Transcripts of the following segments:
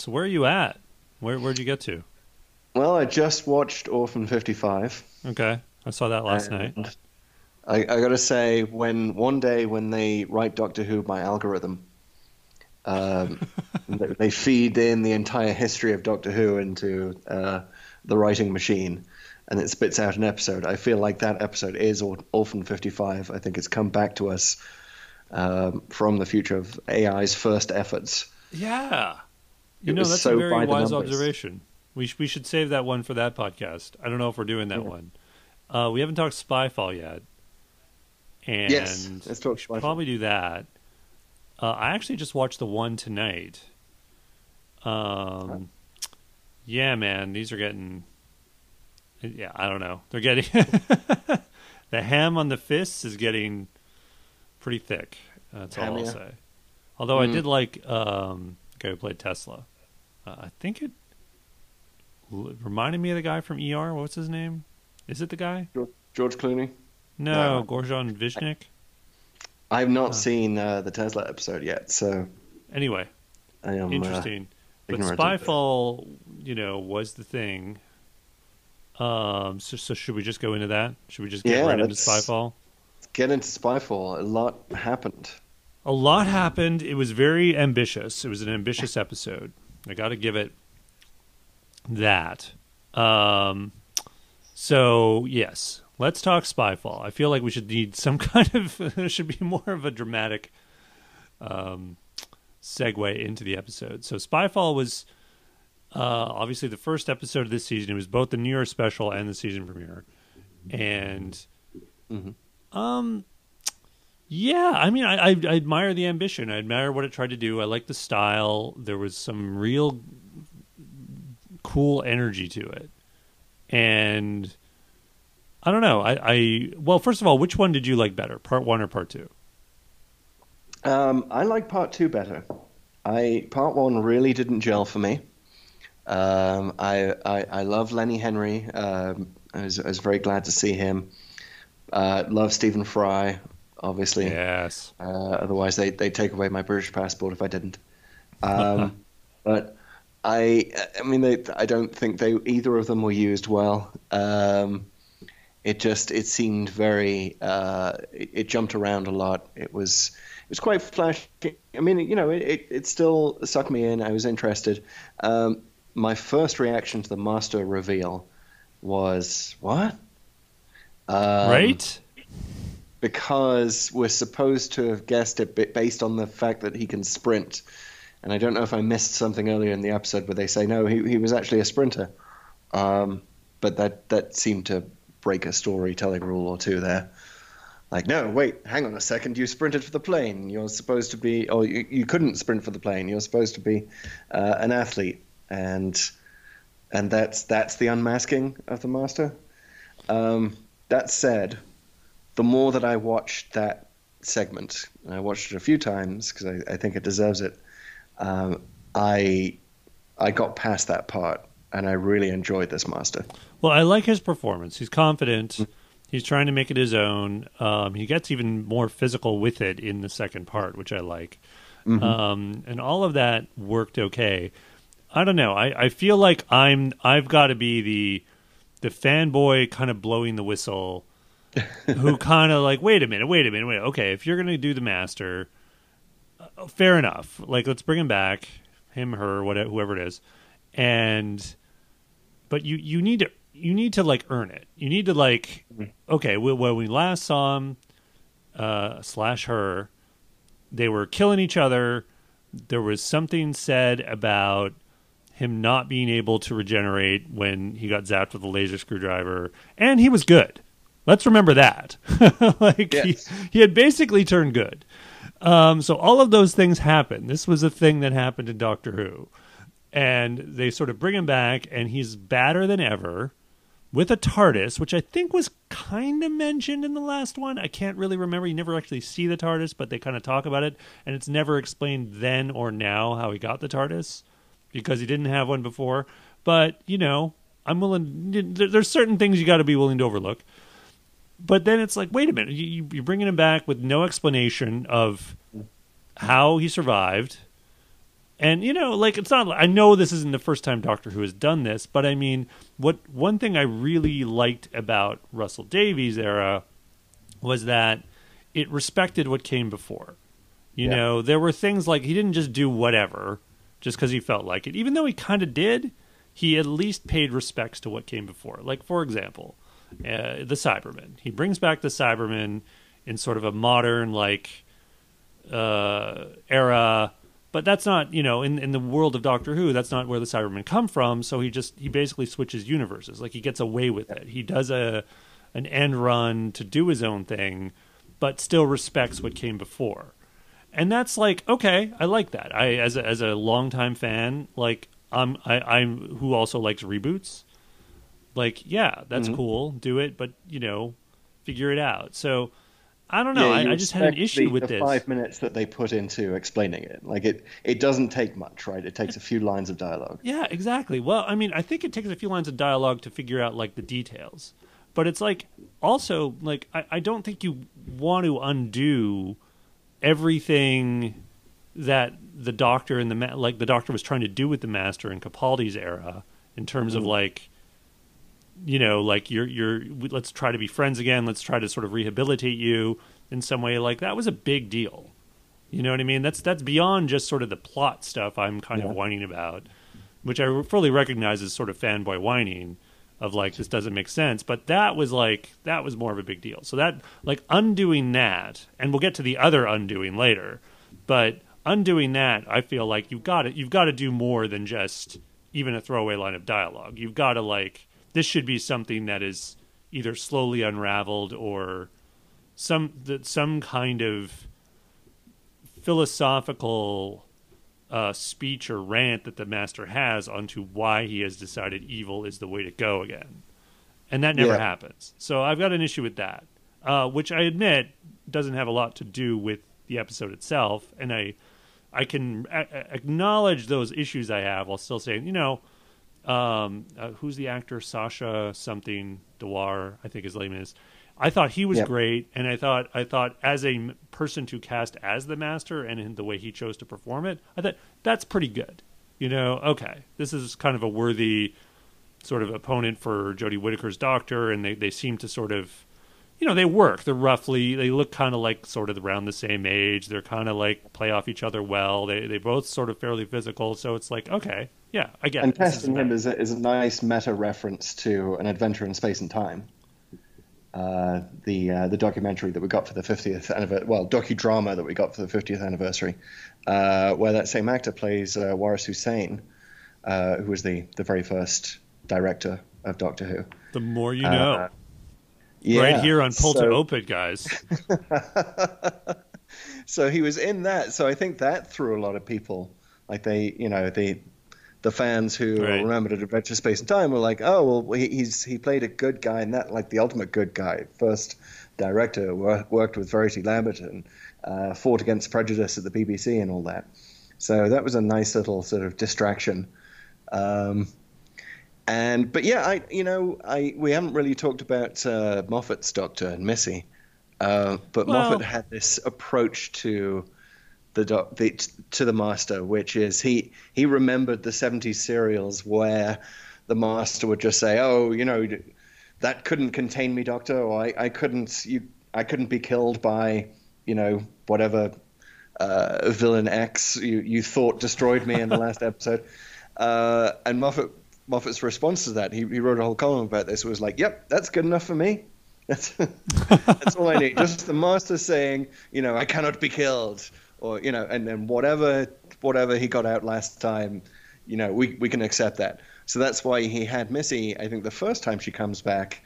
So where are you at? Where where'd you get to? Well, I just watched Orphan 55. Okay, I saw that last night. I, I gotta say, when one day when they write Doctor Who by algorithm, um, they feed in the entire history of Doctor Who into uh, the writing machine, and it spits out an episode. I feel like that episode is Or- Orphan 55. I think it's come back to us um, from the future of AI's first efforts. Yeah, you It know that's so a very wise observation. We sh- we should save that one for that podcast. I don't know if we're doing that one. Uh, we haven't talked Spyfall yet, and Yes, let's talk Spyfall. probably do that. Uh, I actually just watched the one tonight. Um, yeah, man, these are getting. Yeah, I don't know. They're getting the ham on the fists is getting pretty thick. That's all I'll yeah. say. Although I Mm. did like um, guy who played Tesla. Uh, I think it l- reminded me of the guy from ER. What's his name? Is it the guy? George Clooney. No, No. Goran Višnjić. I've not Huh. seen uh, the Tesla episode yet, so Anyway, I am uh, interesting. but ignorant of it. Spyfall, you know, was the thing. Um, so, so should we just go into that? Should we just get Yeah, right into Spyfall? get into Spyfall. A lot happened. A lot happened. It was very ambitious. It was an ambitious episode. I got to give it that. Um, so yes, let's talk Spyfall. I feel like we should need some kind of there should be more of a dramatic um, segue into the episode. So Spyfall was uh, obviously the first episode of this season. It was both the New Year special and the season premiere, and um, yeah, I mean, I, I, I admire the ambition. I admire what it tried to do. I like the style. There was some real cool energy to it, and I don't know. I, I well, first of all, which one did you like better, part one or part two? Um, I like part two better. I part one really didn't gel for me. Um, I, I I love Lenny Henry. Um, I was I was very glad to see him. Uh, love Stephen Fry, obviously. Yes, Uh, otherwise, they they take away my British passport if I didn't. Um, but I I mean, they, I don't think they either of them were used well. Um, it just it seemed very uh, it, it jumped around a lot. It was it was quite flashy. I mean, you know, it, it, it still sucked me in. I was interested. Um, my first reaction to the master reveal was what? Um, right. Because we're supposed to have guessed it based on the fact that he can sprint. And I don't know if I missed something earlier in the episode where they say no, he he was actually a sprinter. Um, but that that seemed to break a storytelling rule or two there. Like, no, wait, hang on a second. You sprinted for the plane. You're supposed to be, or you, you couldn't sprint for the plane. You're supposed to be uh, an athlete, and and that's that's the unmasking of the master. Um, that said, the more that I watched that segment, and I watched it a few times because I, I think it deserves it, um, I I got past that part and I really enjoyed this master. Well, I like his performance. He's confident. He's trying to make it his own. Um, he gets even more physical with it in the second part, which I like. Um, and all of that worked okay. I don't know. I, I feel like I'm I've got to be the the fanboy kind of blowing the whistle who kind of like wait a minute, wait a minute, wait. Okay, if you're going to do the master, uh, fair enough. Like let's bring him back, him, her, whatever, whoever it is, and but you you need to you need to like earn it. You need to like okay. Well, when we last saw him uh, slash her, they were killing each other. There was something said about him not being able to regenerate when he got zapped with a laser screwdriver, and he was good. Let's remember that. like Yes. he, he had basically turned good. Um, so all of those things happened. This was a thing that happened in Doctor Who and they sort of bring him back, and he's badder than ever with a TARDIS, which I think was kind of mentioned in the last one. I can't really remember. You never actually see the TARDIS, but they kind of talk about it, and it's never explained then or now how he got the TARDIS because he didn't have one before. But you know, I'm willing. There's certain things you got to be willing to overlook. But then it's like, wait a minute, you, you're bringing him back with no explanation of how he survived. And you know, like it's not. I know this isn't the first time Doctor Who has done this, but I mean, what one thing I really liked about Russell Davies era was that it respected what came before. You Yeah. know, there were things like he didn't just do whatever just because he felt like it, even though he kind of did. He at least paid respects to what came before. Like, for example, uh, the Cybermen. He brings back the Cybermen in sort of a modern, like, uh, era. But that's not, you know, in, in the world of Doctor Who, that's not where the Cybermen come from. So he just he basically switches universes. Like he gets away with it. He does a an end run to do his own thing, but still respects what came before. And that's like okay, I like that. I as a, as a longtime fan, like I'm I, I'm who also likes reboots. Like yeah, that's mm-hmm. cool, do it, but you know, figure it out. So I don't know. Yeah, I, I just had an issue the, with the this. five minutes that they put into explaining it. Like it, it doesn't take much, right? It takes a few lines of dialogue. Yeah, exactly. Well, I mean, I think it takes a few lines of dialogue to figure out like the details, but it's like also like I, I don't think you want to undo everything that the doctor and the ma- like the doctor was trying to do with the master in Capaldi's era in terms of mm-hmm. like you know like you're you're let's try to be friends again. Let's try to sort of rehabilitate you in some way. Like that was a big deal. You know what i mean? That's that's beyond just sort of the plot stuff i'm kind Yeah. of whining about which i fully recognize as sort of fanboy whining of like this doesn't make sense. But that was like that was more of a big deal. So that like undoing that and we'll get to the other undoing later but undoing that i feel like you've got to you've got to do more than just even a throwaway line of dialogue. You've got to like this should be something that is either slowly unraveled or some that some kind of philosophical uh, speech or rant that the master has onto why he has decided evil is the way to go again, and that never Yeah. happens. So I've got an issue with that, uh, which I admit doesn't have a lot to do with the episode itself, and I I can a- acknowledge those issues I have while still saying, you know, um, uh, who's the actor? Sacha something Dewar, I think his name is. I thought he was Yep. great, and I thought I thought as a person to cast as the master and in the way he chose to perform it, I thought that's pretty good. You know, okay, this is kind of a worthy sort of opponent for Jodie Whittaker's Doctor, and they they seem to sort of, you know, they work. They're roughly they look kind of like sort of around the same age. They're kind of like play off each other well. They they both sort of fairly physical, so it's like okay, yeah, I get And it. Testing him is a, is a nice meta reference to an adventure in space and time. Uh, the uh, the documentary that we got for the 50th anniversary, well, docudrama that we got for the 50th anniversary, uh, where that same actor plays uh, Waris Hussein, uh, who was the, the very first director of Doctor Who. The more you know, Uh, Yeah, right here on Pull to so- Open, guys. so he was in that. So I think that threw a lot of people, like they, you know, the the fans who Right. remembered Adventure Space and Time were like, oh well, he, he's he played a good guy in that, like the ultimate good guy, first director, wor- worked with Verity Lambert and uh, fought against prejudice at the BBC and all that. So that was a nice little sort of distraction. Um, and but yeah, I you know I we haven't really talked about uh, Moffat's Doctor and Missy, uh, but Well- Moffat had this approach to the, doc, the to the master, which is he he remembered the '70s serials where the master would just say, "Oh, you know, that couldn't contain me, Doctor, or I, I couldn't you I couldn't be killed by you know whatever uh, villain X you, you thought destroyed me in the last episode. Uh, and Moffat Moffat's response to that, he, he wrote a whole column about this. Was like, "Yep, that's good enough for me. That's that's all I need. Just the master saying, you know, I cannot be killed, or you know, and then whatever whatever he got out last time, you know, we we can accept that. So that's why he had Missy. I think the first time she comes back,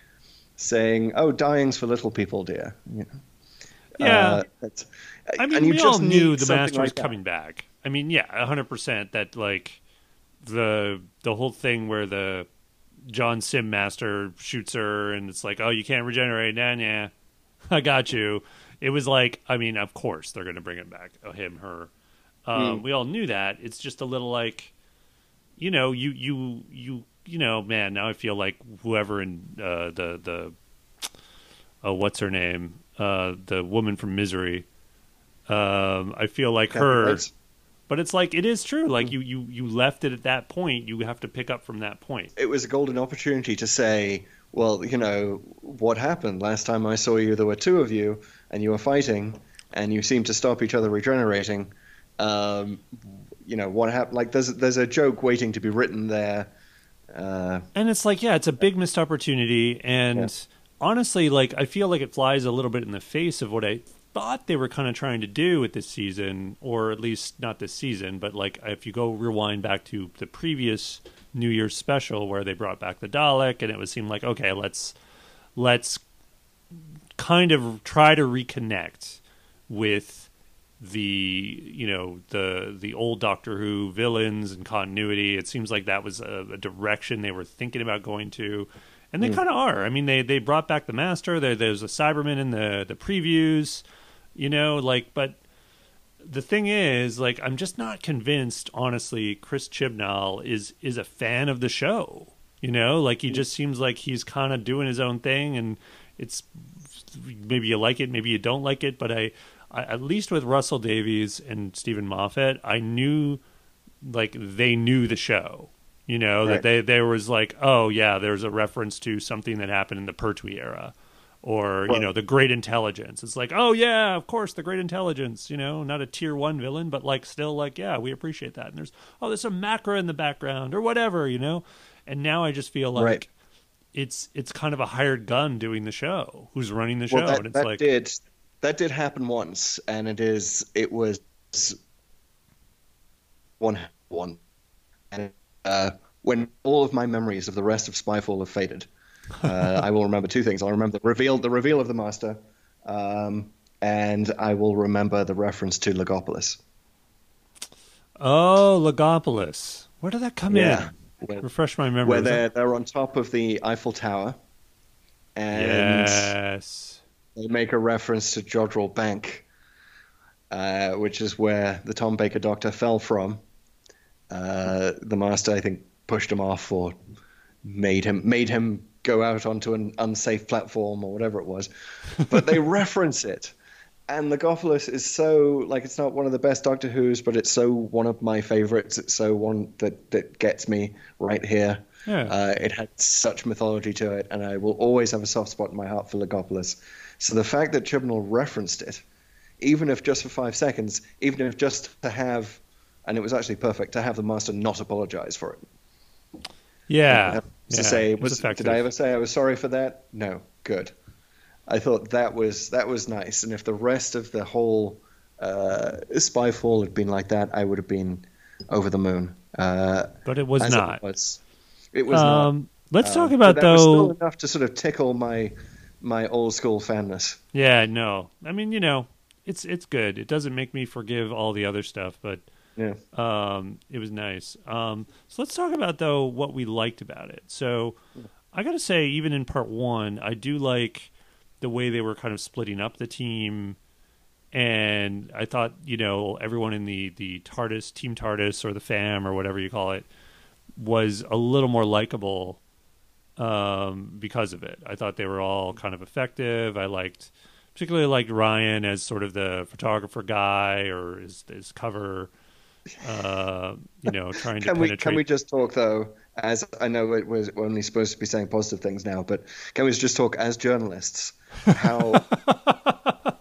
saying, "Oh, dying's for little people, dear." You know. Yeah. Uh, that's, I mean, and you we just all knew the master was that. coming back. I mean, yeah, hundred percent. That like the the whole thing where the John Simm Master shoots her, and it's like, oh, you can't regenerate, nah, nah, I got you. It was like, I mean, of course they're going to bring him back, oh, him, her. Um, We all knew that. It's just a little like, you know, you you you you know, man. Now I feel like whoever in uh, the the oh, what's her name, uh, the woman from Misery. Um, I feel like Kathy her. Bates. But it's like it is true. Like you, you, you left it at that point. You have to pick up from that point. it was a golden opportunity to say, well, you know, what happened last time I saw you? There were two of you, and you were fighting, and you seemed to stop each other regenerating. Um, you know what happened? Like there's there's a joke waiting to be written there. Uh, And it's like, yeah, it's a big missed opportunity. And Yeah. honestly, like I feel like it flies a little bit in the face of what I thought they were kind of trying to do with this season, or at least not this season, but like if you go rewind back to the previous New Year's special where they brought back the Dalek, and it was seemed like okay, let's let's kind of try to reconnect with the you know the the old Doctor Who villains and continuity. It seems like that was a, a direction they were thinking about going to, and they hmm. kind of are. I mean, they they brought back the Master. There, there's a Cyberman in the the previews, you know, like but. The thing is, like, I'm just not convinced. Honestly, Chris Chibnall is is a fan of the show. You know, like he mm. just seems like he's kind of doing his own thing, and it's maybe you like it, maybe you don't like it, but I, I at least with Russell Davies and Steven Moffat, I knew like they knew the show. You know that they there was like, oh yeah, there's a reference to something that happened in the Pertwee era, or you know the Great Intelligence. It's like, oh yeah, of course the Great Intelligence. You know, not a tier one villain, but like still like, yeah, we appreciate that. And there's oh, there's some macra in the background or whatever. You know, and now I just feel like Right. it's it's kind of a hired gun doing the show, who's running the show, well, that, and it's that like, did that did happen once, and it is it was one one, and uh, when all of my memories of the rest of Spyfall have faded, uh, I will remember two things. I'll remember the reveal the reveal of the Master, um, and I will remember the reference to Logopolis. oh, Logopolis. Where did that come Yeah. in? Where- Refresh my memory. Where they're they're on top of the Eiffel Tower, and Yes. they make a reference to Jodrell Bank, uh, which is where the Tom Baker Doctor fell from. Uh, the Master, I think, pushed him off or made him made him go out onto an unsafe platform or whatever it was. But they reference it, and Logopolis is so like it's not one of the best Doctor Who's, but it's so one of my favorites. It's so one that that gets me right here. Yeah. Uh, it had such mythology to it, and I will always have a soft spot in my heart for Logopolis. So the fact that Chibnall referenced it, even if just for five seconds, even if just to have, and it was actually perfect to have the master not apologize for it. Yeah. to yeah. say, was did I ever say I was sorry for that? No. Good. I thought that was that was nice, and if the rest of the whole uh, Spyfall had been like that, I would have been over the moon. Uh, but it was not. It was. It was not. um, let's Um, talk about that was though. still enough to sort of tickle my my old school fanness. Yeah, no. I mean, you know, it's it's good. It doesn't make me forgive all the other stuff, but Yeah. um, it was nice. Um, so let's talk about though what we liked about it. So I got to say, even in part one, I do like the way they were kind of splitting up the team. And I thought, you know, everyone in the the TARDIS, Team TARDIS, or the FAM, or whatever you call it, was a little more likable um, because of it. I thought they were all kind of effective. I liked, particularly liked Ryan as sort of the photographer guy or his, his cover, uh, you know, trying to Can we can we just talk though? As I know it was only supposed to be saying positive things now, but can we just talk as journalists how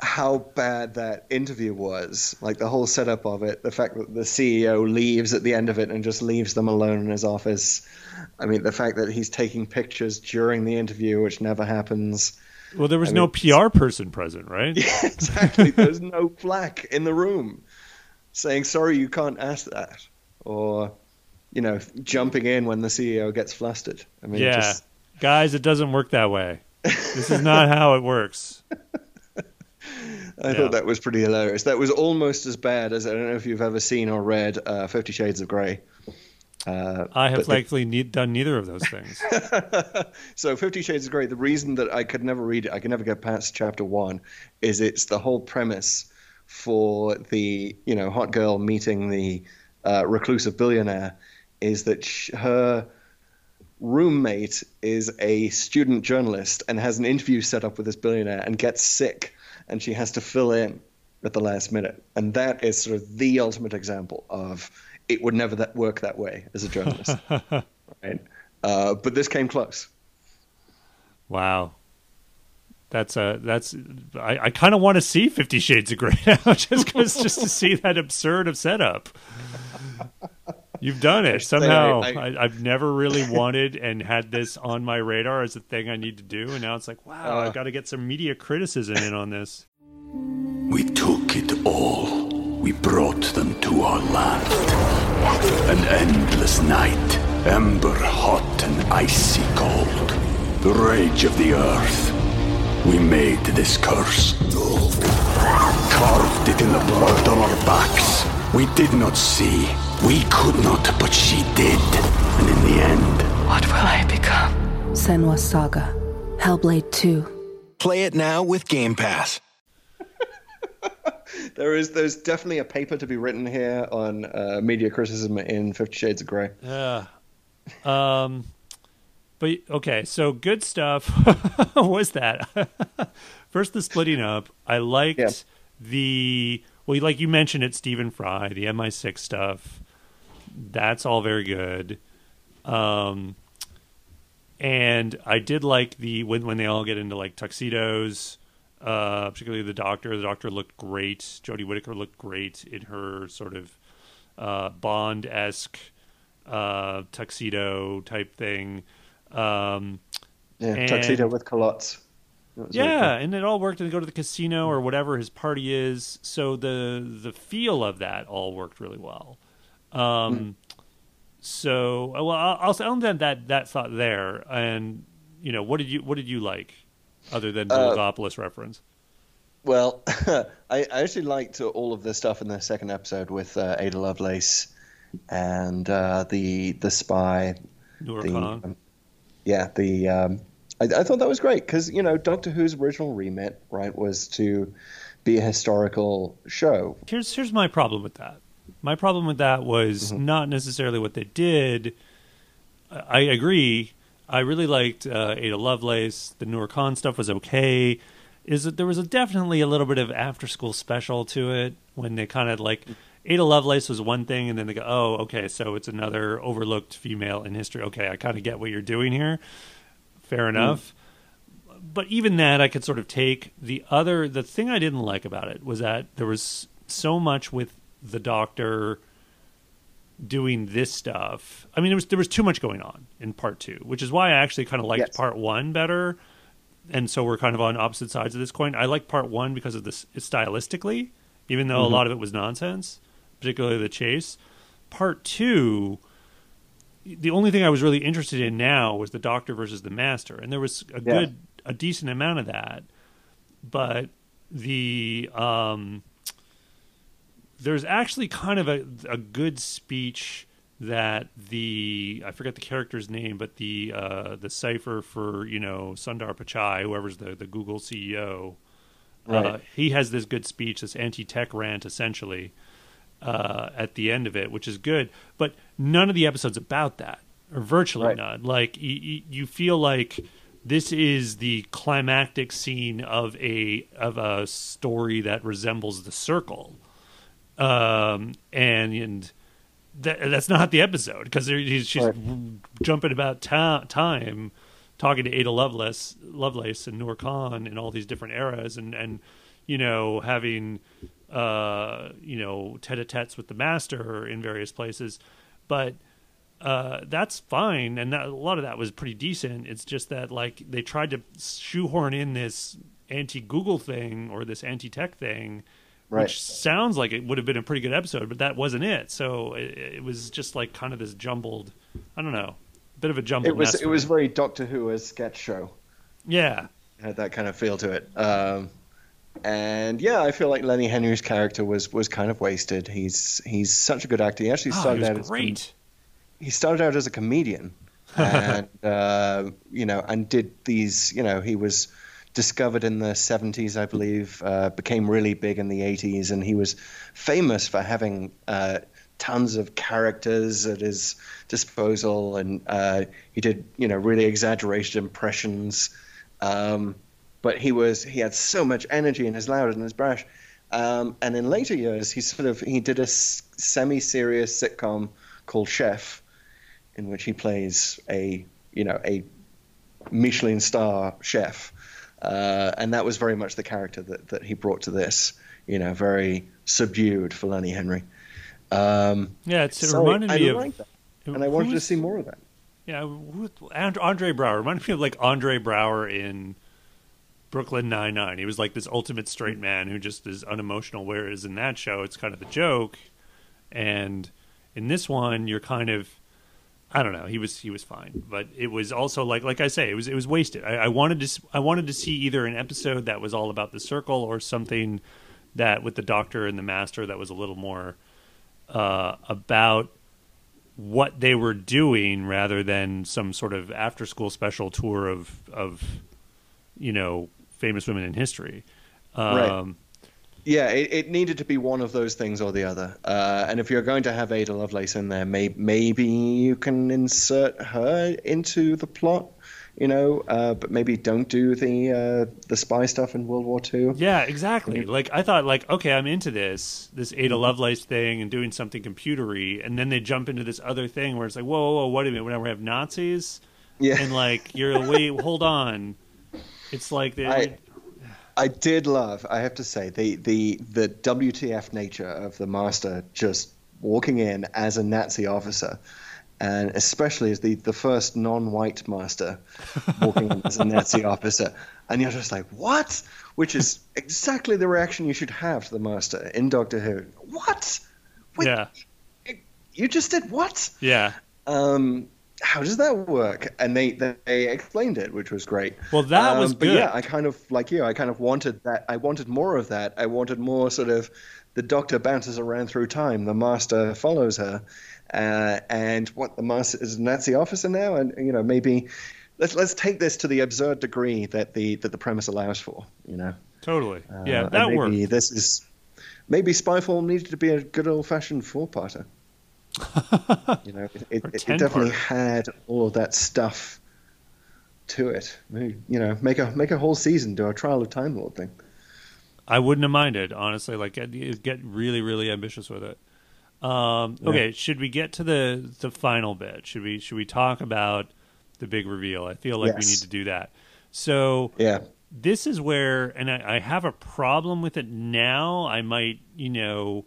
how bad that interview was? Like the whole setup of it, the fact that the CEO leaves at the end of it and just leaves them alone in his office. I mean, the fact that he's taking pictures during the interview, which never happens. well, there was I no mean, PR person present, right? Yeah, exactly. There's no plaque in the room saying, sorry, you can't ask that. Or, you know, jumping in when the CEO gets flustered. I mean, yeah. just, Guys, it doesn't work that way. This is not how it works. I Yeah. thought that was pretty hilarious. That was almost as bad as I don't know if you've ever seen or read uh, Fifty Shades of Grey. Uh, I have but the- likely ne- done neither of those things. so Fifty Shades of Grey, the reason that I could never read it, I could never get past chapter one, is it's the whole premise for the you know hot girl meeting the uh, reclusive billionaire is that sh- her roommate is a student journalist and has an interview set up with this billionaire and gets sick and she has to fill in at the last minute. And that is sort of the ultimate example of it would never that work that way as a journalist. Right? Uh, but this came close. Wow. That's a that's I, I kind of want to see Fifty Shades of Grey now, just because just to see that absurd of setup. You've done it somehow. I- I, I've never really wanted and had this on my radar as a thing I need to do, and now it's like, wow, I've got to get some media criticism in on this. We took it all. We brought them to our land. An endless night, ember hot and icy cold. The rage of the earth. We made this curse. Carved it in the blood on our backs. We did not see. We could not, but she did. And in the end, What will I become? Senua Saga. Hellblade 2. Play it now with Game Pass. there is there's definitely a paper to be written here on uh, media criticism in Fifty Shades of Grey. Yeah. Um, but okay, so good stuff. what was that? First, the splitting up. I liked Yeah. the well, like you mentioned it, Stephen Fry, the MI6 stuff. That's all very good. Um, and I did like the when when they all get into like tuxedos. Uh, particularly the doctor. The doctor looked great. Jodie Whittaker looked great in her sort of uh, Bond esque uh, tuxedo type thing. Um, Yeah, And- tuxedo with culottes. That was really yeah, cool. and it all worked. And they go to the casino or whatever his party is. So the the feel of that all worked really well. Um, So uh, well, I'll, I'll end that that thought there. And you know, what did you what did you like other than the Uh, Logopolis reference? Well, I, I actually liked all of the stuff in the second episode with uh, Ada Lovelace and uh, the the spy. Noor The, Khan. um, yeah, the um, I, I thought that was great because you know Doctor Who's original remit right was to be a historical show. here's here's my problem with that. My problem with that was not necessarily what they did. I I agree. I really liked uh, Ada Lovelace. The Noor Khan stuff was okay. Is that there was a, definitely a little bit of after school special to it when they kind of like Ada Lovelace was one thing, and then they go, oh, okay, so it's another overlooked female in history. Okay, I kind of get what you're doing here. Fair hmm. enough but even that I could sort of take. The other, the thing I didn't like about it was that there was so much with the doctor doing this stuff. I mean, there was there was too much going on in part two, which is why I actually kind of liked Yes. part one better. And so we're kind of on opposite sides of this coin. I like part one because of this stylistically, even though a mm-hmm. lot of it was nonsense, particularly the chase. Part two, the only thing I was really interested in now was the Doctor versus the Master, and there was a Yeah. good, a decent amount of that. But the um, there's actually kind of a a good speech that the I forget the character's name, but the uh, the cipher for you know Sundar Pichai, whoever's the the Google CEO, uh, he has this good speech, this anti-tech rant, essentially uh, at the end of it, which is good. But none of the episodes about that, or virtually Right. none. Like you, you feel like this is the climactic scene of a of a story that resembles the Circle, um, and and that, that's not the episode because she's Right. jumping about ta- time talking to Ada Lovelace, Lovelace and Noor Khan in all these different eras, and and you know having uh, you know tete-a-tetes with the master in various places, but uh, that's fine, and that, a lot of that was pretty decent. It's just that like they tried to shoehorn in this anti-Google thing or this anti-tech thing. Right. Which sounds like it would have been a pretty good episode, but that wasn't it. So it, it was just like kind of this jumbled, I don't know, bit of a jumbled It was it was very Doctor Who as sketch show. yeah, It had that kind of feel to it. Um, and yeah, I feel like Lenny Henry's character was was kind of wasted. He's he's such a good actor. He actually Oh, started he out was as great. he started out as a comedian, and uh, you know, and did these. You know, he was discovered in the 70s, I believe, uh, became really big in the 80s, and he was famous for having uh, tons of characters at his disposal, and uh, he did, you know, really exaggerated impressions. Um, but he was he had so much energy and is loud and is brash. Um, and in later years, he sort of he did a s- semi-serious sitcom called Chef, in which he plays a you know a Michelin star chef, uh, and that was very much the character that, that he brought to this. You know, very subdued for Lenny Henry. Um, Yeah, it's, it so reminded I me of. that, and I wanted to see more of that. Yeah, Andre Braugher reminded me of like Andre Braugher in Brooklyn Nine Nine. He was like this ultimate straight man who just is unemotional. Whereas in that show, it's kind of the joke, and in this one, you're kind of. I don't know. He was he was fine, but it was also like like I say, it was it was wasted. I, I wanted to I wanted to see either an episode that was all about the circle or something that with the doctor and the master that was a little more uh, about what they were doing rather than some sort of after school special tour of of you know famous women in history. Um, Right. Yeah, it, it needed to be one of those things or the other. Uh, and if you're going to have Ada Lovelace in there, may, maybe you can insert her into the plot, you know, uh, but maybe don't do the uh, the spy stuff in World War II. Yeah, exactly. Like I thought, like okay, I'm into this this Ada Mm-hmm. Lovelace thing and doing something computery, and then they jump into this other thing where it's like, whoa, whoa, whoa wait a minute, when we have Nazis, Yeah. and like you're wait, hold on, it's like the. I- I did love, I have to say, the, the, the WTF nature of the master just walking in as a Nazi officer, and especially as the, the first non white master walking in as a Nazi officer. And you're just like, what? Which is exactly the reaction you should have to the master in Doctor Who. What? Wait, yeah, You just did what? yeah. Um, how does that work? And they they explained it, which was great. Well, that Um, was but yeah, I kind of like you. I kind of wanted that. I wanted more of that. I wanted more sort of the Doctor bounces around through time. The Master follows her, uh, and what the Master is a Nazi officer now, and you know maybe let's let's take this to the absurd degree that the that the premise allows for. You know, Totally. Uh, yeah, that maybe worked. This is maybe Spyfall needed to be a good old fashioned four parter. you know, it, it, it definitely 10-parter. had all of that stuff to it. Maybe, You know, make a make a whole season, do a trial of Time Lord thing. I wouldn't have minded, honestly. Like, get, get really, really ambitious with it. Um, okay, should we get to the the final bit? Should we should we talk about the big reveal? I feel like we need to do that. So Yeah. this is where, and I, I have a problem with it now. I might, you know,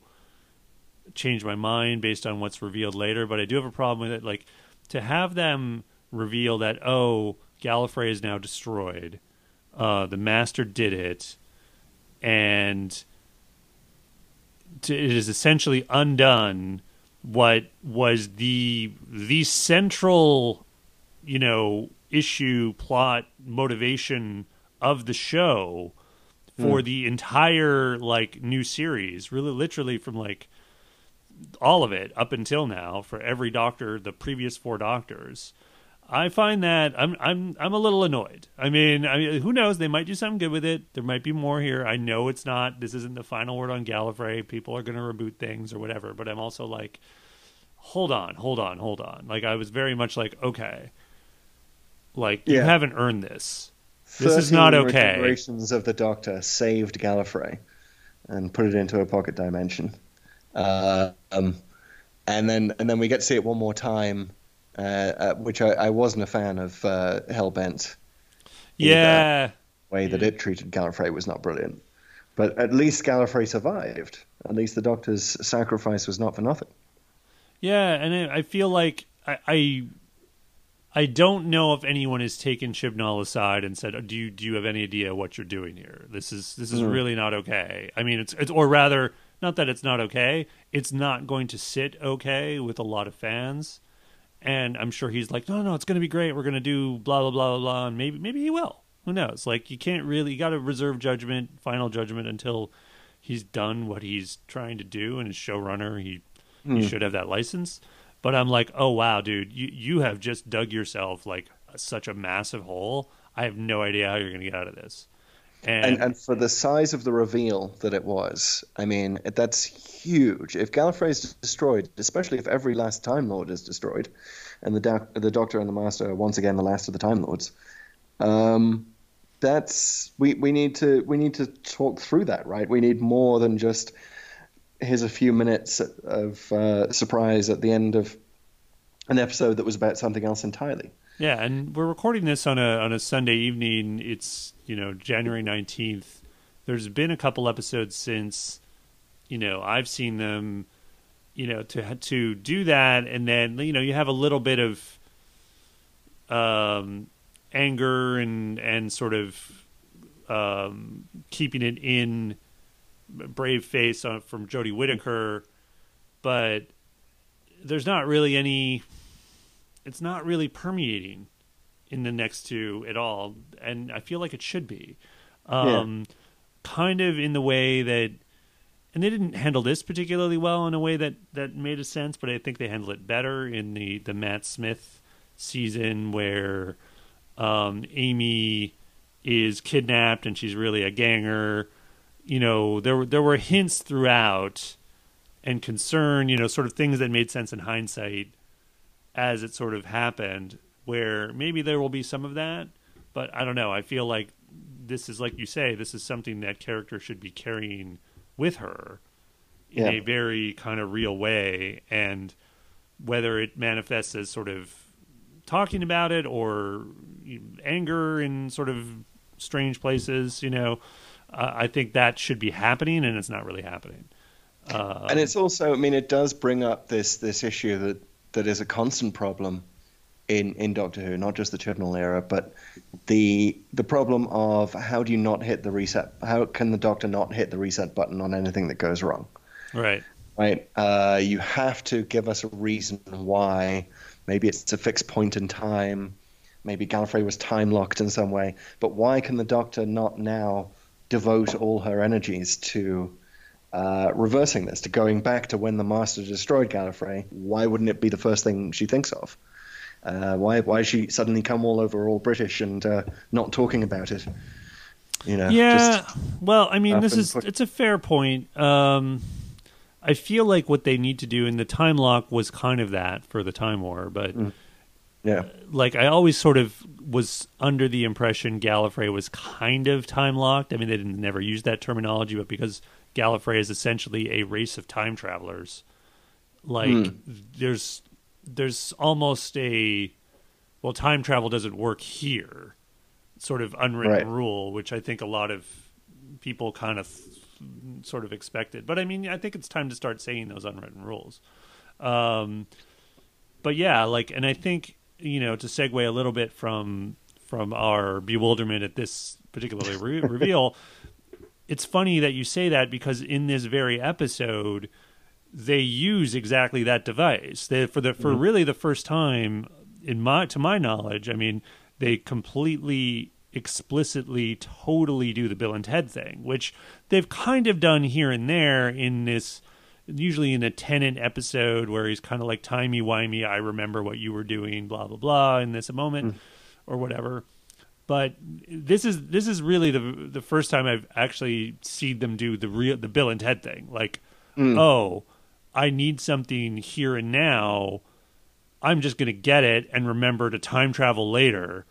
change my mind based on what's revealed later, but I do have a problem with it. Like to have them reveal that oh, Gallifrey is now destroyed. Uh, the Master did it, and to, it is essentially undone what was the the central you know issue plot motivation of the show for the entire like new series really literally from like all of it up until now for every doctor the previous four doctors I find that I'm I'm I'm a little annoyed. I mean, I mean, who knows? They might do something good with it. There might be more here. I know it's not. This isn't the final word on Gallifrey. People are going to reboot things or whatever. But I'm also like, hold on, hold on, hold on. Like I was very much like, okay, like you haven't earned this. This is not 13 okay. Regenerations of the Doctor saved Gallifrey and put it into a pocket dimension. Uh, um, and then and then we get to see it one more time, uh, uh, which I, I wasn't a fan of uh, Hellbent. Yeah, way that it treated Gallifrey was not brilliant. But at least Gallifrey survived. At least the Doctor's sacrifice was not for nothing. Yeah, and I I feel like I, I I don't know if anyone has taken Chibnall aside and said, "Do you do you have any idea what you're doing here? This is this is really not okay." I mean, it's it's or rather, not that it's not okay. It's not going to sit okay with a lot of fans, and I'm sure he's like, "No, no, it's going to be great. We're going to do blah blah blah blah blah." And maybe maybe he will. Who knows? Like you can't really. You got to reserve judgment, final judgment until he's done what he's trying to do, and as showrunner, he Hmm. he should have that license. But I'm like, oh wow, dude, you you have just dug yourself like such a massive hole. I have no idea how you're going to get out of this. And, And, and for the size of the reveal that it was, I mean, that's huge. If Gallifrey is destroyed, especially if every last Time Lord is destroyed, and the doc- the Doctor and the Master are once again the last of the Time Lords, um, that's we, we need to we need to talk through that, right? We need more than just here's a few minutes of uh, surprise at the end of an episode that was about something else entirely. Yeah, and we're recording this on a on a Sunday evening. It's you know January nineteenth. There's been a couple episodes since, you know, I've seen them. You know, to to do that, and then you know you have a little bit of um, anger and and sort of um, keeping it in brave face on, from Jodie Whittaker, but there's not really any it's not really permeating in the next two at all, and I feel like it should be. Um, Kind of in the way that, and they didn't handle this particularly well in a way that that made a sense, but I think they handled it better in the the Matt Smith season where um, Amy is kidnapped and she's really a ganger. You know, there were there were hints throughout and concern, you know, sort of things that made sense in hindsight as it sort of happened, where maybe there will be some of that, but I don't know. I feel like this is like you say, this is something that character should be carrying with her in Yeah. a very kind of real way, and whether it manifests as sort of talking about it or anger in sort of strange places, you know, uh, I think that should be happening, and it's not really happening. Uh, and it's also, I mean, it does bring up this this issue that that is a constant problem in in Doctor Who, not just the Chibnall era, but the the problem of how do you not hit the reset? How can the Doctor not hit the reset button on anything that goes wrong? right. Right? Uh, you have to give us a reason why. Maybe it's a fixed point in time. Maybe Gallifrey was time locked in some way. But why can the Doctor not now devote all her energies to uh, reversing this, to going back to when the Master destroyed Gallifrey? Why wouldn't it be the first thing she thinks of? Uh, why why has she suddenly come all over all British and uh, not talking about it? You know, Yeah. just- well, I mean, this is push- it's a fair point. Um, I feel like what they need to do in the time lock was kind of that for the time war, but yeah, like I always sort of was under the impression Gallifrey was kind of time locked. I mean, they didn't never use that terminology, but because Gallifrey is essentially a race of time travelers, like there's there's almost a well, time travel doesn't work here, sort of unwritten Right. rule, which I think a lot of people kind of sort of expected. But I mean, I think it's time to start saying those unwritten rules. Um, but yeah, like, and I think you know to segue a little bit from from our bewilderment at this particular re- reveal, it's funny that you say that because in this very episode, they use exactly that device. They for the for mm-hmm. really the first time in my to my knowledge, I mean, they completely explicitly totally do the Bill and Ted thing, which they've kind of done here and there in this usually in a Tennant episode where he's kind of like timey wimey, I remember what you were doing, blah blah blah, in this moment mm. or whatever. But this is this is really the the first time I've actually seen them do the real the Bill and Ted thing. Like, mm. oh, I need something here and now. I'm just going to get it and remember to time travel later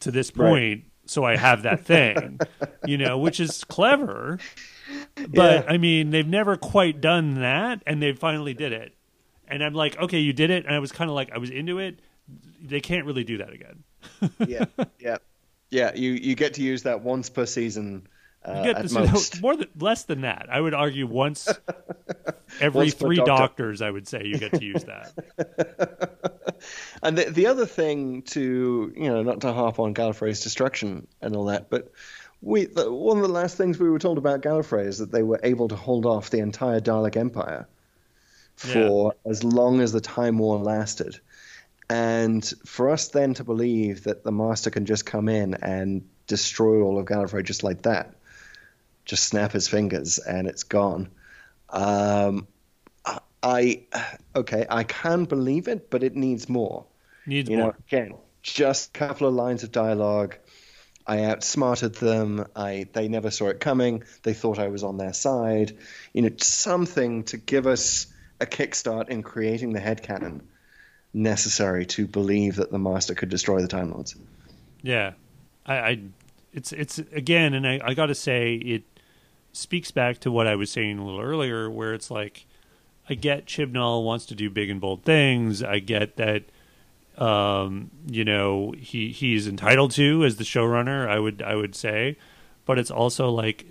to this point so I have that thing, you know, which is clever. But Yeah. I mean, they've never quite done that and they finally did it. And I'm like, okay, you did it. And I was kind of like, I was into it. They can't really do that again. yeah, yeah, yeah. You you get to use that once per season uh, You get this more than less than that. I would argue once every Once three doctor. doctors, I would say you get to use that. And the, the other thing to you know, not to harp on Gallifrey's destruction and all that, but we the, one of the last things we were told about Gallifrey is that they were able to hold off the entire Dalek Empire for as long as the Time War lasted. And for us then to believe that the Master can just come in and destroy all of Gallifrey just like that. Just snap his fingers and it's gone. Um, I okay, I can believe it, but it needs more. Needs you more. know, again, just a couple of lines of dialogue. I outsmarted them. I they never saw it coming. They thought I was on their side. You know, something to give us a kickstart in creating the head headcanon necessary to believe that the Master could destroy the Time Lords. Yeah, I, I it's it's again, and I, I got to say it speaks back to what I was saying a little earlier, where it's like I get Chibnall wants to do big and bold things. I get that um, you know he he's entitled to as the showrunner. I would I would say, but it's also like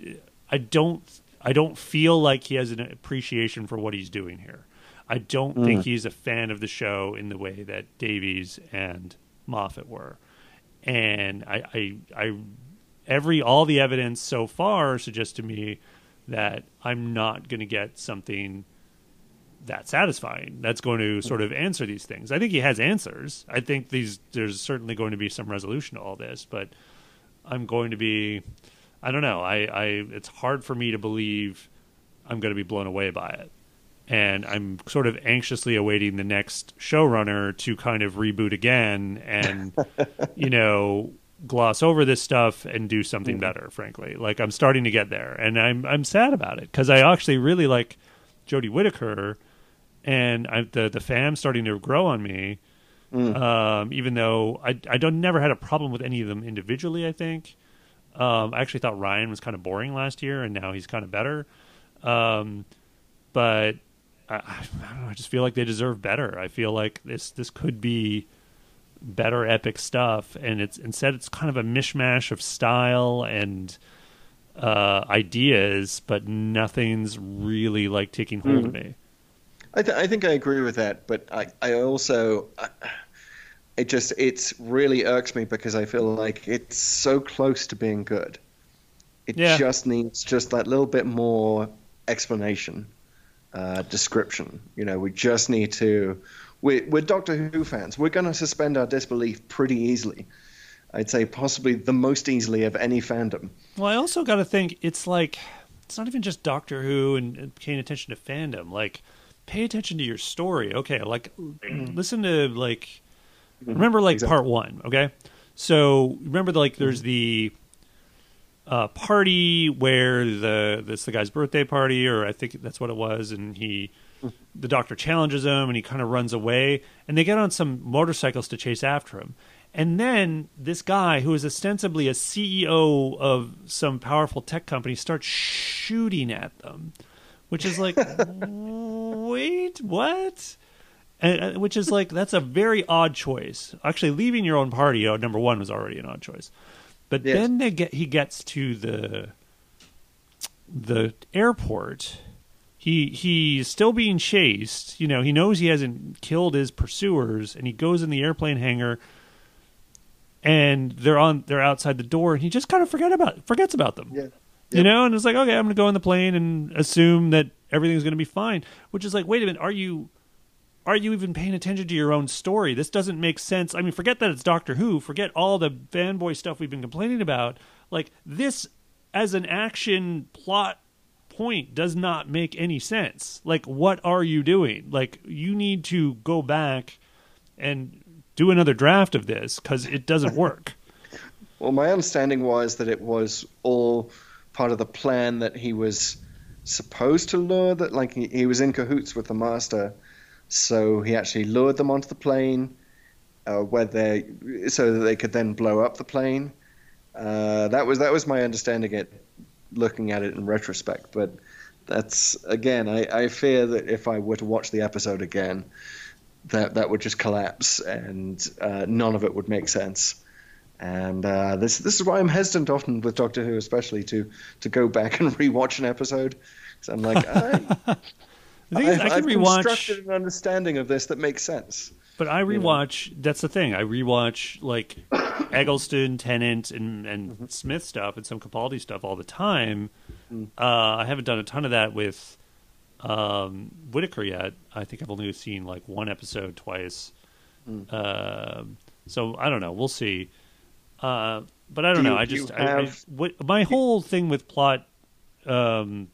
I don't I don't feel like he has an appreciation for what he's doing here. I don't think he's a fan of the show in the way that Davies and Moffat were, and I I, I every all the evidence so far suggests to me that I'm not going to get something that satisfying that's going to sort of answer these things. I think he has answers. I think these there's certainly going to be some resolution to all this, but I'm going to be I don't know. I, I it's hard for me to believe I'm going to be blown away by it. And I'm sort of anxiously awaiting the next showrunner to kind of reboot again and you know gloss over this stuff and do something better frankly. Like i'm starting to get there and i'm i'm sad about it because i actually really like jodie whittaker and I, the the fam's starting to grow on me um, even though i i don't never had a problem with any of them individually i think. Um, i actually thought ryan was kind of boring last year and now he's kind of better. Um, but I, I don't know i just feel like they deserve better. I feel like this this could be better epic stuff and it's instead it's kind of a mishmash of style and uh ideas but nothing's really like taking hold of me I, th- I think I agree with that, but I, I also, I, it just, it's really irks me because I feel like it's so close to being good. It Yeah. just needs just that little bit more explanation, uh, description. You know, we just need to, we're, we're Doctor Who fans. We're going to suspend our disbelief pretty easily. I'd say possibly the most easily of any fandom. well i also got to think it's like it's not even just doctor who and, and paying attention to fandom like pay attention to your story okay like listen to like remember like Exactly. part one okay so remember like there's the uh, party where the that's the guy's birthday party or i think that's what it was and he the doctor challenges him and he kind of runs away and they get on some motorcycles to chase after him. And then this guy who is ostensibly a ceo of some powerful tech company starts shooting at them which is like wait what? And, uh, which is like that's a very odd choice. Actually leaving your own party uh, number one was already an odd choice. But Yes. then they get he gets to the the airport he he's still being chased. You know he knows he hasn't killed his pursuers and he goes in the airplane hangar and they're on they're outside the door and he just kind of forget about forgets about them. Yeah. you know and it's like okay i'm gonna go on the plane and assume that everything's gonna be fine which is like wait a minute are you are you even paying attention to your own story? This doesn't make sense. I mean forget that it's doctor who. Forget all the fanboy stuff we've been complaining about. Like this as an action plot point does not make any sense like what are you doing like you need to go back and do another draft of this because it doesn't work Well, my understanding was that it was all part of the plan that he was supposed to lure that, like he, he was in cahoots with the master, so he actually lured them onto the plane, uh, where they so that they could then blow up the plane. Uh, that was that was my understanding. It looking at it in retrospect, but that's again, I, I fear that if I were to watch the episode again, that that would just collapse and uh, none of it would make sense. And uh, this this is why I'm hesitant often with Doctor Who, especially to to go back and rewatch an episode. 'Cause I'm like, I, the thing is, I've, i can I've rewatch constructed an understanding of this that makes sense. But I rewatch. That's the thing. I rewatch like Eccleston, Tennant, and and Mm-hmm. Smith stuff and some Capaldi stuff all the time. Mm. Uh, I haven't done a ton of that with um, Whittaker yet. I think I've only seen like one episode twice. Mm. Um so I don't know. We'll see. Uh, but I don't Do know. you- I you just I, I, what, my whole thing with plot, um,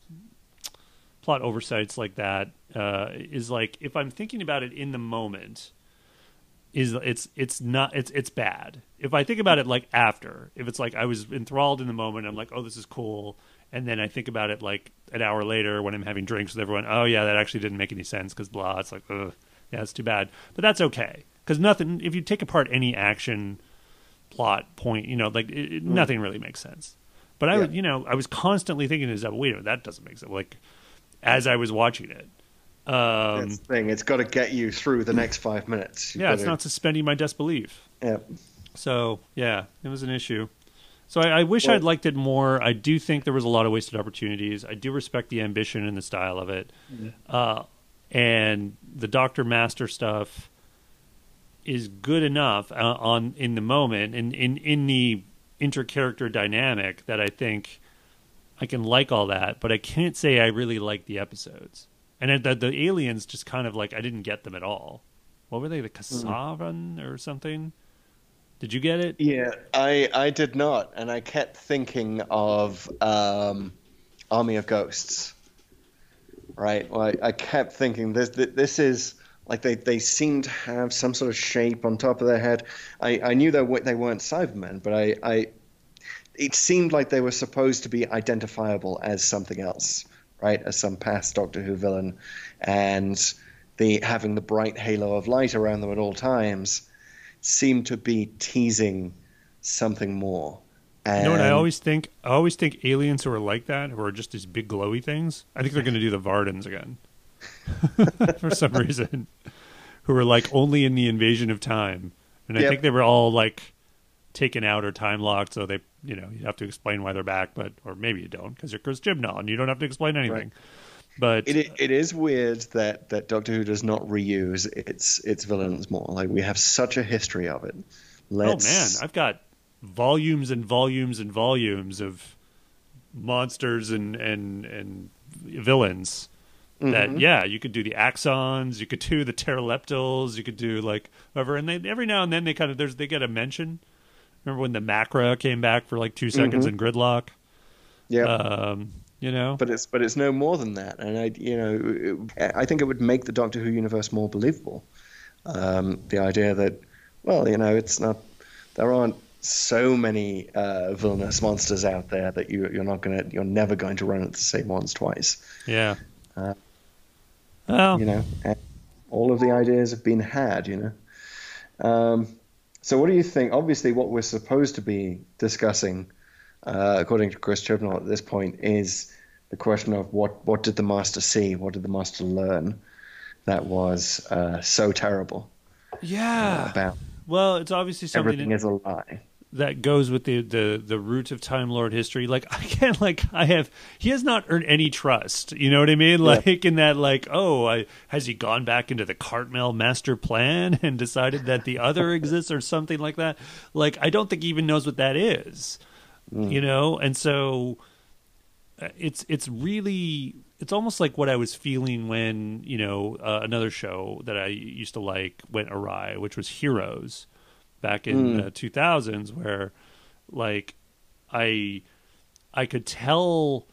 plot oversights like that uh, is like if I'm thinking about it in the moment, is it's it's not it's it's bad. If I think about it like after, if it's like I was enthralled in the moment, I'm like, oh, this is cool, and then I think about it like an hour later when I'm having drinks with everyone. Oh yeah, that actually didn't make any sense because blah. It's like, ugh, yeah, it's too bad. But that's okay because nothing. If you take apart any action plot point, you know, like it, it- mm-hmm. nothing really makes sense. But I Yeah. would, you know, I was constantly thinking, is that wait a minute, that doesn't make sense. Like as I was watching it. Um, That's the thing. It's got to get you through the next five minutes. You've yeah, got it's to- not suspending my disbelief. Yeah. So yeah, it was an issue. So I, I wish Well- I'd liked it more. I do think there was a lot of wasted opportunities. I do respect the ambition and the style of it, uh, and the Doctor Master stuff is good enough uh, on in the moment and in in the intercharacter dynamic that I think I can like all that, but I can't say I really like the episodes. And the, the aliens just kind of like I didn't get them at all. What were they? The Kasaavin or something? Did you get it? Yeah, I I did not, and I kept thinking of um, Army of Ghosts. Right, well, I, I kept thinking this this is like they, they seem to have some sort of shape on top of their head. I, I knew they they weren't Cybermen, but I, I it seemed like they were supposed to be identifiable as something else, right? As some past Doctor Who villain, and the having the bright halo of light around them at all times seemed to be teasing something more. And You know what I always think? I always think aliens who are like that, who are just these big glowy things. I think they're going to do the Vardans again, for some reason, who are like only in the invasion of time, and I Yep. think they were all like taken out or time locked, so they, you know, you have to explain why they're back, but or maybe you don't because you're Chris Chibnall and you don't have to explain anything. But It, it is weird that, that Doctor Who does not reuse its its villains more. Like we have such a history of it. Oh, Let's, oh man, I've got volumes and volumes and volumes of monsters and and and villains. That mm-hmm. yeah, you could do the axons, you could do the pteroleptals, you could do like whatever, and they every now and then they kind of there's they get a mention. Remember when the Macra came back for like two seconds in Gridlock? yeah. Um, you know, but it's but it's no more than that, and I you know it, I think it would make the Doctor Who universe more believable. Um, the idea that well you know it's not there aren't so many uh, villainous monsters out there that you you're not gonna you're never going to run into the same ones twice. yeah. Uh, well, you know, and all of the ideas have been had, you know. Um, so, what do you think? Obviously, what we're supposed to be discussing, uh, according to Chris Chibnall at this point, is the question of what what did the master see? What did the master learn that was uh, so terrible yeah. about Well, it's obviously something everything is a lie? That goes with the, the the root of Time Lord history. Like I can't like I have he has not earned any trust. You know what I mean? Like in that like oh I, has he gone back into the Cartmel master plan and decided that the other exists or something like that? Like I don't think he even knows what that is. You know, and so uh, it's it's really it's almost like what I was feeling when you know uh, another show that I used to like went awry, which was Heroes back in the 2000s, where like I I could tell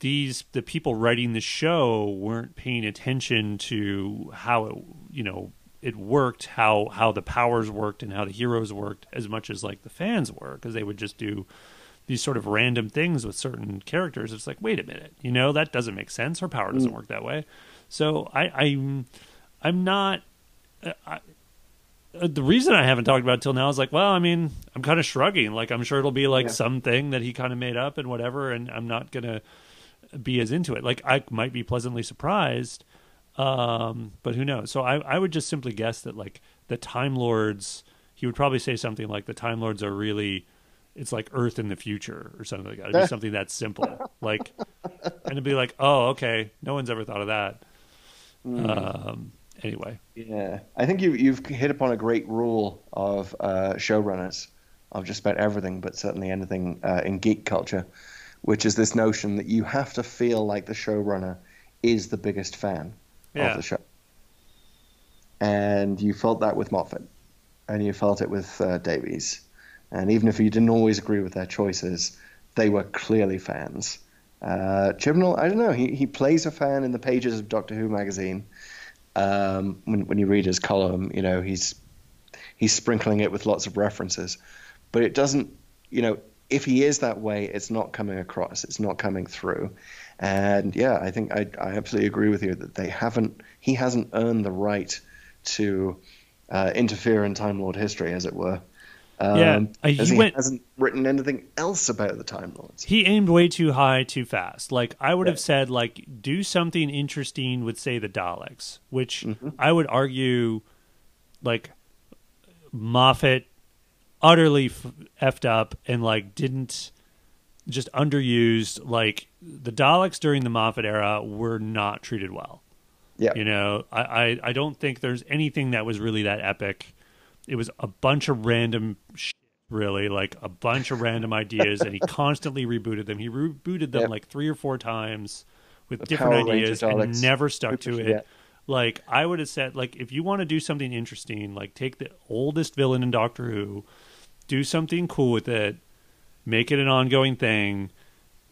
these the people writing the show weren't paying attention to how it you know it worked how how the powers worked and how the heroes worked as much as like the fans were because they would just do these sort of random things with certain characters. It's like wait a minute you know that doesn't make sense. Her power doesn't work that way. So i i'm i'm not I, uh, the reason I haven't talked about it till now is like, well, I mean, I'm kind of shrugging. Like, I'm sure it'll be like Yeah. something that he kind of made up and whatever, and I'm not gonna be as into it. Like, I might be pleasantly surprised, um, but who knows? So I, I would just simply guess that like the Time Lords, he would probably say something like the Time Lords are really, it's like Earth in the future or something like that. It'd be something that simple, like, and it'd be like, oh, okay, no one's ever thought of that. Um, anyway, Yeah, I think you you've hit upon a great rule of uh, showrunners of just about everything, but certainly anything uh, in geek culture, which is this notion that you have to feel like the showrunner is the biggest fan Yeah. of the show, and you felt that with Moffat, and you felt it with uh, Davies, and even if you didn't always agree with their choices, they were clearly fans. Uh, Chibnall, I don't know, he, he plays a fan in the pages of Doctor Who magazine. Um, when, when you read his column, you know, he's he's sprinkling it with lots of references. But it doesn't, you know, if he is that way, it's not coming across, it's not coming through. And yeah, I think I, I absolutely agree with you that they haven't, he hasn't earned the right to uh, interfere in Time Lord history, as it were. Um, Yeah, uh, he he went- hasn't written anything else about the Time Lords. he aimed way too high too fast like i would have said like do something interesting with say the daleks which Mm-hmm. i would argue like moffat utterly f- effed up and like didn't just underused like the daleks during the moffat era were not treated well Yeah. you know I, I i don't think there's anything that was really that epic it was a bunch of random shit, really like a bunch of random ideas and he constantly rebooted them he rebooted them Yep. like three or four times with The different Power Ranger ideas and Daleks. never stuck to it like i would have said like if you want to do something interesting like take the oldest villain in doctor who do something cool with it make it an ongoing thing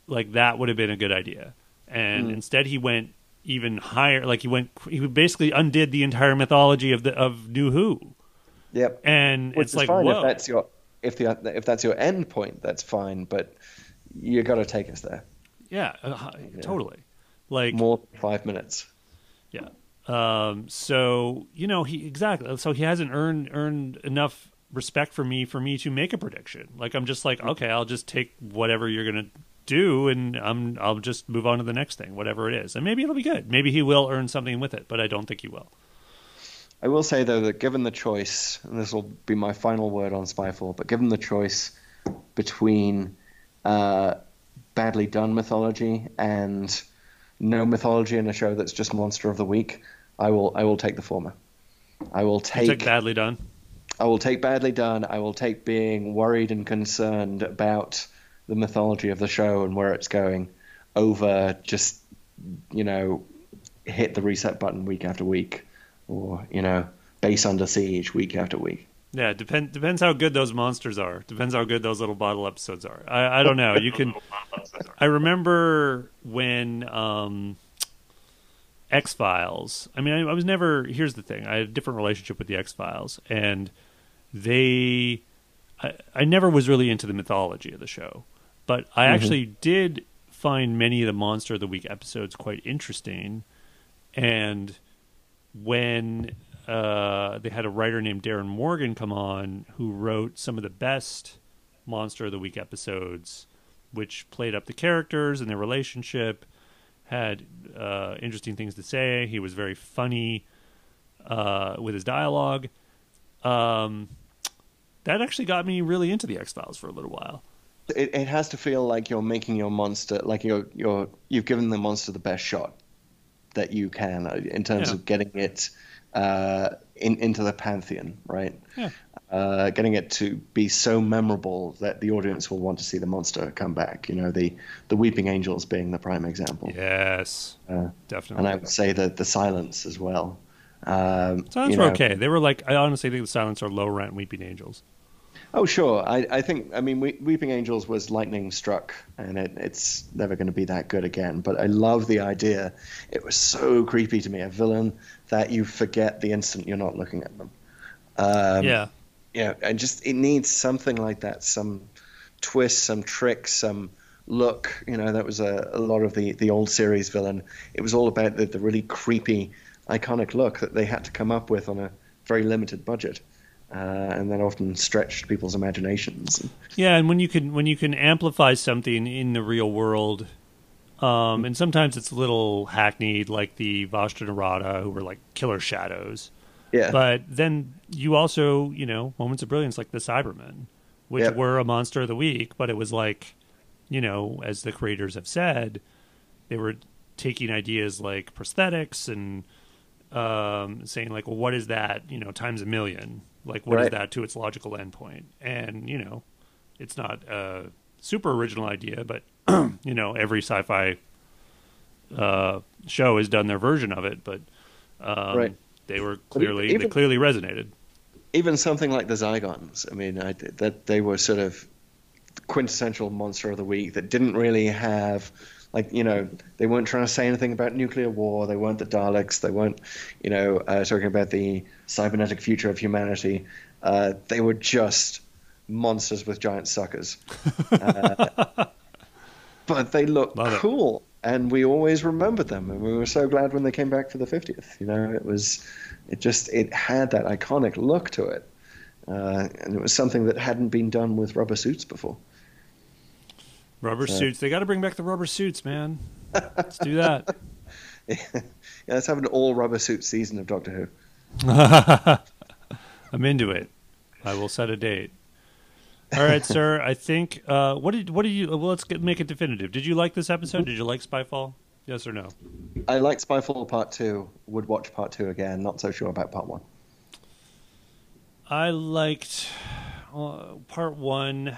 like that would have been a good idea and Hmm. instead he went even higher like he went he basically undid the entire mythology of the of new who Yep. and Which it's like fine whoa if that's your if the if that's your end point, that's fine. But you got to take us there. yeah, uh, totally like More five minutes. Yeah. Um, so you know he exactly. So he hasn't earned earned enough respect for me for me to make a prediction. Like I'm just like okay, I'll just take whatever you're gonna do, and I'm I'll just move on to the next thing, whatever it is, and maybe it'll be good. Maybe he will earn something with it, but I don't think he will. I will say though that given the choice, and this will be my final word on Spyfall, but given the choice between uh, badly done mythology and no mythology in a show that's just Monster of the Week, I will I will take the former. I will You take badly done. I will take badly done. I will take being worried and concerned about the mythology of the show and where it's going over just, you know, hit the reset button week after week or, you know, base under siege week after week. Yeah, depend depends how good those monsters are. Depends how good those little bottle episodes are. I, I don't know. You can. I remember when um, X Files. I mean, I, I was never. Here's the thing. I had a different relationship with the X Files, and they. I, I never was really into the mythology of the show, but I actually did find many of the Monster of the Week episodes quite interesting, and when uh, they had a writer named Darin Morgan come on who wrote some of the best Monster of the Week episodes, which played up the characters and their relationship, had uh, interesting things to say. He was very funny uh, with his dialogue. Um, that actually got me really into the X Files for a little while. It, it has to feel like you're making your monster, like you're, you're, you've given the monster the best shot that you can uh, in terms Yeah. of getting it uh, in, into the pantheon, right? Yeah. uh, getting it to be so memorable that the audience will want to see the monster come back. You know, the the Weeping Angels being the prime example, Yes, Uh, definitely. and I would say that the Silence as well. Um, Silence were know- okay. They were like I honestly think the Silence are low rent Weeping Angels. Oh, sure. I, I think. I mean, we, Weeping Angels was lightning struck, and it, it's never going to be that good again. But I love the idea. It was so creepy to me. A villain that you forget the instant you're not looking at them. Um, yeah, yeah, and just it needs something like that, some twist, some trick, some look. You know, that was a, a lot of the the old series villain. It was all about the, the really creepy, iconic look that they had to come up with on a very limited budget, uh, and that often stretched people's imaginations. Yeah, and when you can when you can amplify something in the real world, um, and sometimes it's a little hackneyed, like the Vashta Nerada, who were like killer shadows. Yeah, But then you also, you know, moments of brilliance like the Cybermen, which Yep. were a monster of the week, but it was like, you know, as the creators have said, they were taking ideas like prosthetics and um, saying like, well, what is that? You know, times a million. Like, what is Right. that to its logical endpoint? And you know, it's not a super original idea, but you know, every sci-fi uh, show has done their version of it. But um, Right. they were clearly even- they clearly resonated. even something like the Zygons. I mean, I, that they were sort of quintessential monster of the week that didn't really have like you know they weren't trying to say anything about nuclear war they weren't the daleks they weren't you know uh, talking about the cybernetic future of humanity. Uh, they were just monsters with giant suckers. Uh, but they looked Love it. cool and we always remembered them and we were so glad when they came back for the 50th you know it was it just it had that iconic look to it. Uh, and it was something that hadn't been done with rubber suits before Rubber So- suits. They got to bring back the rubber suits, man. Let's do that. yeah, let's have an all rubber suit season of Doctor Who. I'm into it. I will set a date. All right, sir. I think. Uh, what did what did you? Well, let's get, make it definitive. Did you like this episode? Did you like Spyfall? Yes or no? I liked Spyfall Part Two. Would watch Part Two again. Not so sure about Part One. I liked uh, part one.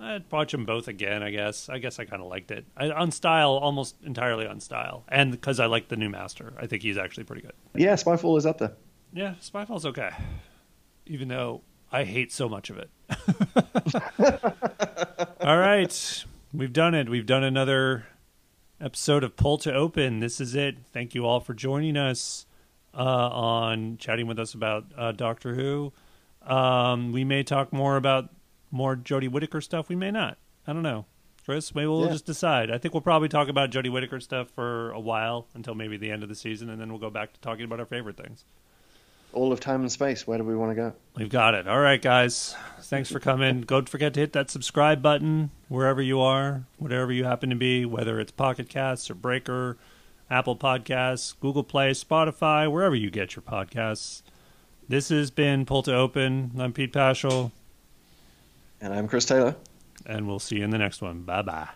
I'd watch them both again. I guess. I guess I kind of liked it. I, on style, almost entirely on style, and because I like the new master. I think he's actually pretty good. Yeah, Spyfall is up there. Yeah, Spyfall's okay, even though I hate so much of it. All right, we've done it. We've done another episode of Pull to Open. This is it. Thank you all for joining us uh, on chatting with us about uh, Doctor Who. Um, we may talk more about more Jodie Whittaker stuff. We may not. I don't know. Chris, maybe we'll Yeah. just decide. I think we'll probably talk about Jodie Whittaker stuff for a while until maybe the end of the season, and then we'll go back to talking about our favorite things. All of time and space. Where do we want to go? We've got it. All right, guys. Thanks for coming. Don't forget to hit that subscribe button wherever you are, whatever you happen to be, whether it's Pocket Casts or Breaker, Apple Podcasts, Google Play, Spotify, wherever you get your podcasts. This has been Pull to Open. I'm Pete Pachal, And I'm Chris Taylor. and we'll see you in the next one. Bye bye.